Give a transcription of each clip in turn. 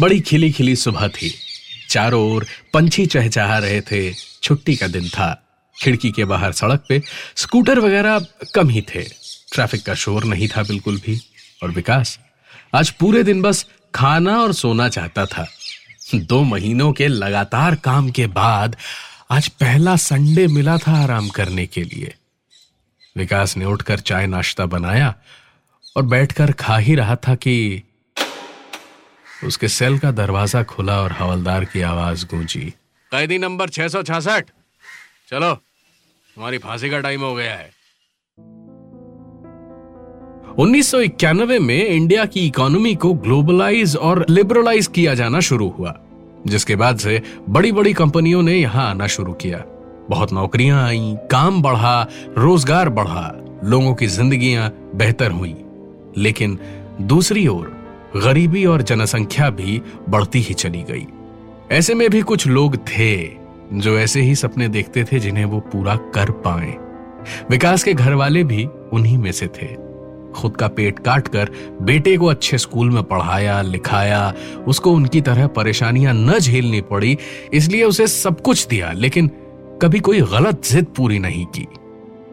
बड़ी खिली खिली सुबह थी। चारों ओर पंछी चहचहा रहे थे। छुट्टी का दिन था। खिड़की के बाहर सड़क पे स्कूटर वगैरह कम ही थे। ट्रैफ़िक का शोर नहीं था बिल्कुल भी। और विकास, आज पूरे दिन बस खाना और सोना चाहता था। दो महीनों के लगातार काम के बाद आज पहला संडे मिला था आराम करने के लिए। विकास ने उठकर चाय नाश्ता बनाया और बैठकर खा ही रहा था कि उसके सेल का दरवाज़ा खुला और हवलदार की आवाज़ गूंजी। कैदी नंबर 666 चलो तुम्हारी फांसी का टाइम हो गया है। 1991 में इंडिया की इकोनॉमी को ग्लोबलाइज और लिबरलाइज किया जाना शुरू हुआ जिसके बाद से बड़ी बड़ी कंपनियों ने यहाँ आना शुरू किया। बहुत नौकरियाँ आई काम बढ़ा रोज़गार बढ़ा लोगों की जिंदगियाँ बेहतर हुई। लेकिन दूसरी ओर गरीबी और जनसंख्या भी बढ़ती ही चली गई। ऐसे में भी कुछ लोग थे जो ऐसे ही सपने देखते थे जिन्हें वो पूरा कर पाए। विकास के घर वाले भी उन्हीं में से थे। खुद का पेट काट कर बेटे को अच्छे स्कूल में पढ़ाया, लिखाया, उसको उनकी तरह परेशानियाँ न झेलनी पड़ी, इसलिए उसे सब कुछ दिया, लेकिन कभी कोई गलत जिद पूरी नहीं की।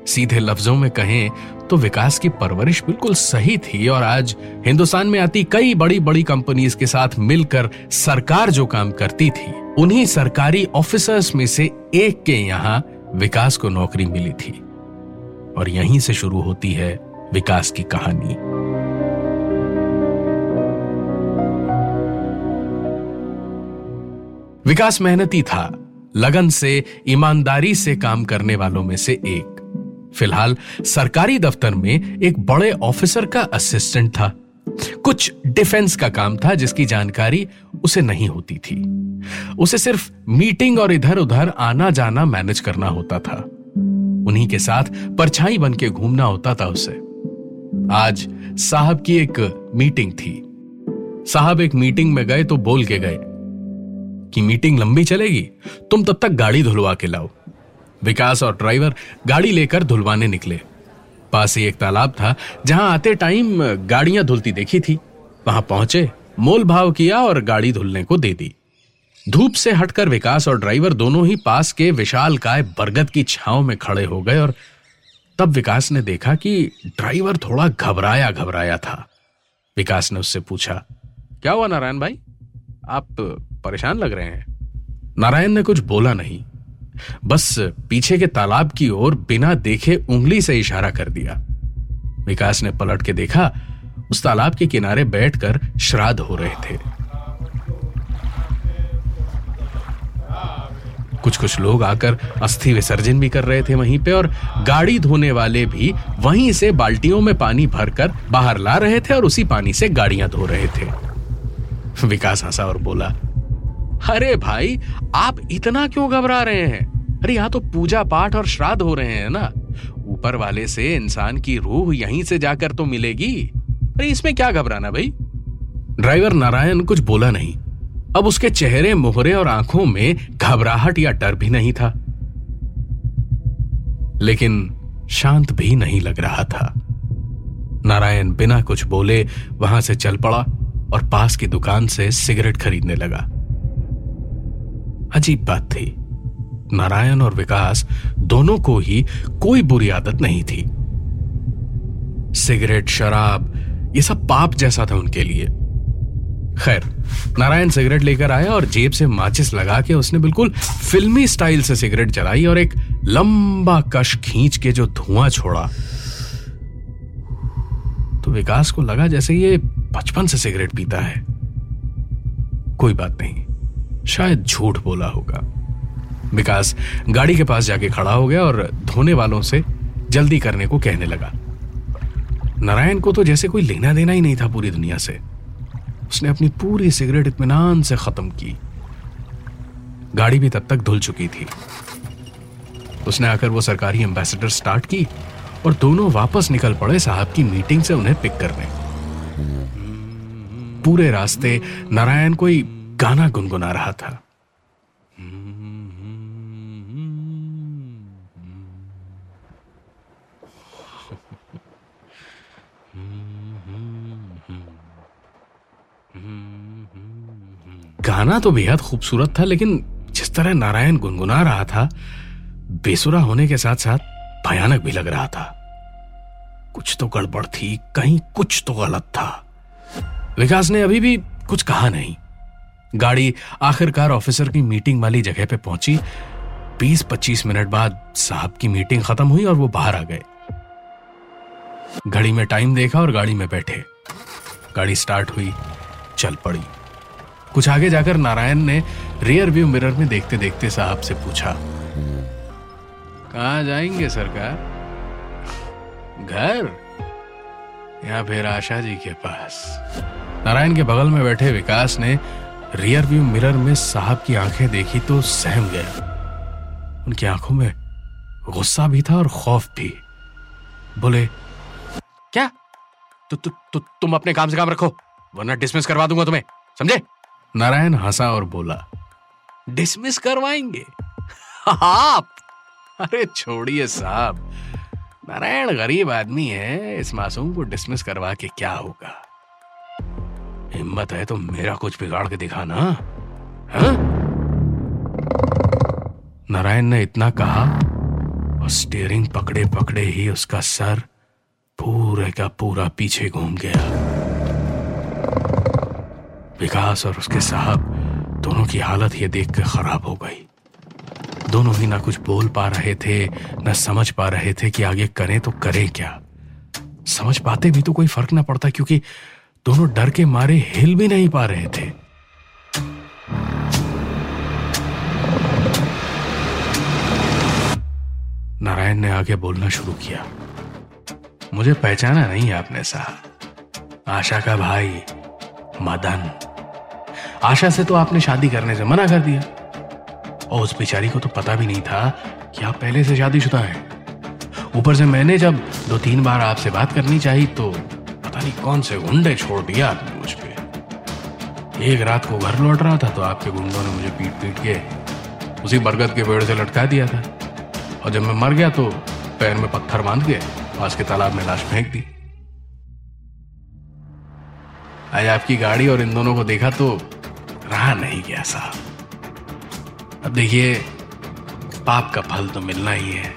सीधे लफ्जों में कहें तो विकास की परवरिश बिल्कुल सही थी और आज हिंदुस्तान में आती कई बड़ी बड़ी कंपनीज़ के साथ मिलकर सरकार जो काम करती थी, उन्हीं सरकारी ऑफिसर्स में से एक के यहाँ विकास को नौकरी मिली थी। और यहीं से शुरू होती है विकास की कहानी। विकास मेहनती था, लगन से, ईमानदारी से काम करने वालों में से एक। फ़िलहाल सरकारी दफ्तर में एक बड़े ऑफिसर का असिस्टेंट था। कुछ डिफेंस का काम था जिसकी जानकारी उसे नहीं होती थी। उसे सिर्फ़ मीटिंग और इधर उधर आना जाना मैनेज करना होता था। उन्हीं के साथ परछाई बन के घूमना होता था उसे। आज साहब की एक मीटिंग थी। साहब एक मीटिंग में गए तो बोल के गए कि मीटिंग लंबी चलेगी, तुम तब तक गाड़ी धुलवा के लाओ। विकास और ड्राइवर गाड़ी लेकर धुलवाने निकले। पास ही एक तालाब था, जहाँ आते टाइम गाड़ियाँ धुलती देखी थी। वहाँ पहुँचे, मोल भाव किया और गाड़ी धुलने को दे दी। धूप से हटकर विकास और ड्राइवर दोनों ही पास के विशाल काय बरगद की छाव में खड़े हो गए और तब विकास ने देखा कि ड्राइवर थोड़ा घबराया घबराया था। विकास ने उससे पूछा, क्या हुआ नारायण भाई? आप परेशान लग रहे हैं? नारायण ने कुछ बोला नहीं। बस पीछे के तालाब की ओर बिना देखे उंगली से इशारा कर दिया। विकास ने पलट के देखा, उस तालाब के किनारे बैठकर श्राद्ध हो रहे थे। कुछ कुछ लोग आकर अस्थि विसर्जन भी कर रहे थे वहीं पे और गाड़ी धोने वाले भी वहीं से बाल्टियों में पानी भरकर बाहर ला रहे थे और उसी पानी से गाड़ियाँ धो रहे थे। विकास हंसा और बोला, अरे भाई, आप इतना क्यों घबरा रहे हैं? अरे यहाँ तो पूजा पाठ और श्राद्ध हो रहे हैं ना। ऊपर वाले से इंसान की रूह यहीं से जाकर तो मिलेगी। अरे इसमें क्या घबराना भाई? ड्राइवर नारायण कुछ बोला नहीं। अब उसके चेहरे, मोहरे और आँखों में घबराहट या डर भी नहीं था। लेकिन शांत भी नहीं लग रहा था। नारायण बिना कुछ बोले वहाँ से चल पड़ा और पास की दुकान से सिगरेट खरीदने लगा। अजीब बात थी। नारायण और विकास दोनों को ही कोई बुरी आदत नहीं थी। सिगरेट, शराब, ये सब पाप जैसा था उनके लिए। खैर, नारायण सिगरेट लेकर आया और जेब से माचिस लगा के उसने बिल्कुल फिल्मी स्टाइल से सिगरेट जलाई और एक लंबा कश खींच के जो धुआँ छोड़ा। तो विकास को लगा जैसे ये बचपन से सिगरेट पीता है। कोई बात नहीं, शायद झूठ बोला होगा। विकास गाड़ी के पास जाके खड़ा हो गया और धोने वालों से जल्दी करने को कहने लगा। नारायण को तो जैसे कोई लेना देना ही नहीं था पूरी दुनिया से। उसने अपनी पूरी सिगरेट इतमान से खत्म की। गाड़ी भी तब तक धुल चुकी थी। उसने आकर वो सरकारी एम्बेसडर स्टार्ट की और दोनों वापस निकल पड़े साहब की मीटिंग से उन्हें पिक करने। पूरे रास्ते नारायण कोई गाना गुनगुना रहा था। गाना तो बेहद खूबसूरत था, लेकिन जिस तरह नारायण गुनगुना रहा था, बेसुरा होने के साथ साथ भयानक भी लग रहा था। कुछ तो गड़बड़ थी, कहीं कुछ तो गलत था। विकास ने अभी भी कुछ कहा नहीं। गाड़ी आखिरकार ऑफिसर की मीटिंग वाली जगह पे पहुँची। 20-25 मिनट बाद साहब की मीटिंग खत्म हुई और वो बाहर आ गए। घड़ी में टाइम देखा और गाड़ी में बैठे। गाड़ी स्टार्ट हुई, चल पड़ी। कुछ आगे जाकर नारायण ने रियर व्यू मिरर में देखते देखते साहब से पूछा कहा जाएँगे सरकार? घर? या फिर आशा जी के पास? नारायण के बगल में बैठे विकास ने रियर व्यू मिरर में साहब की आँखें देखी तो सहम गया उनकी आँखों में गुस्सा भी था और खौफ भी। बोले क्या? तु, तु, तु, तुम अपने काम से काम रखो वरना डिसमिस करवा दूँगा तुम्हें समझे? नारायण हंसा और बोला, डिसमिस करवाएँगे। आप? अरे छोड़िए साहब, नारायण गरीब आदमी है, इस मासूम को डिसमिस करवा के क्या होगा? हिम्मत है तो मेरा कुछ बिगाड़ के दिखा ना नारायण ने इतना कहा और स्टीयरिंग पकड़े पकड़े ही उसका सर पूरे का पूरा पीछे घूम गया। विकास और उसके साहब दोनों की हालत ये देख कर खराब हो गई। दोनों ही ना कुछ बोल पा रहे थे, न समझ पा रहे थे कि आगे करें तो करें क्या। समझ पाते भी तो कोई फ़र्क ना पड़ता क्योंकि दोनों डर के मारे हिल भी नहीं पा रहे थे। नारायण ने आगे बोलना शुरू किया। मुझे पहचाना नहीं आपने साहब। आशा का भाई मदन। आशा से तो आपने शादी करने से मना कर दिया। और उस बेचारी को तो पता भी नहीं था कि आप पहले से शादीशुदा हैं। ऊपर से मैंने जब दो तीन बार आपसे बात करनी चाहिए तो पता नहीं कौन से गुंडे छोड़ दिया आपने मुझ पर एक रात को घर लौट रहा था तो आपके गुंडों ने मुझे पीट पीट के उसी बरगद के पेड़ से लटका दिया था। और जब मैं मर गया तो पैर में पत्थर बाँध के पास के तालाब में लाश फेंक दी। आज आपकी गाड़ी और इन दोनों को देखा तो रहा नहीं गया साहब। अब देखिए, पाप का फल तो मिलना ही है।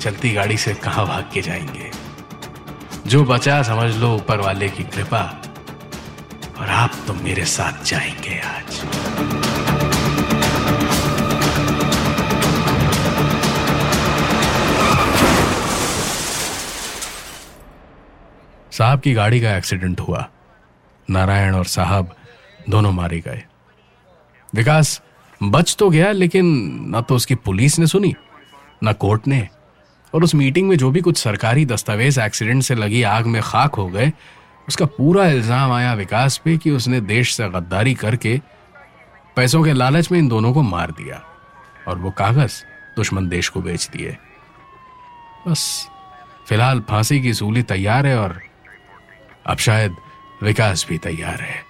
चलती गाड़ी से कहाँ भाग के जाएँगे? जो बचा समझ लो ऊपर वाले की कृपा, और आप तो मेरे साथ जाएँगे आज। साहब की गाड़ी का एक्सीडेंट हुआ। नारायण और साहब दोनों मारे गए। विकास, बच तो गया, लेकिन ना तो उसकी पुलिस ने सुनी, ना कोर्ट ने। और उस मीटिंग में जो भी कुछ सरकारी दस्तावेज़ एक्सीडेंट से लगी आग में खाक हो गए, उसका पूरा इल्ज़ाम आया विकास पे कि उसने देश से गद्दारी करके पैसों के लालच में इन दोनों को मार दिया और वो कागज़ दुश्मन देश को बेच दिए। बस, फ़िलहाल फांसी की सूली तैयार है और अब शायद विकास भी तैयार है।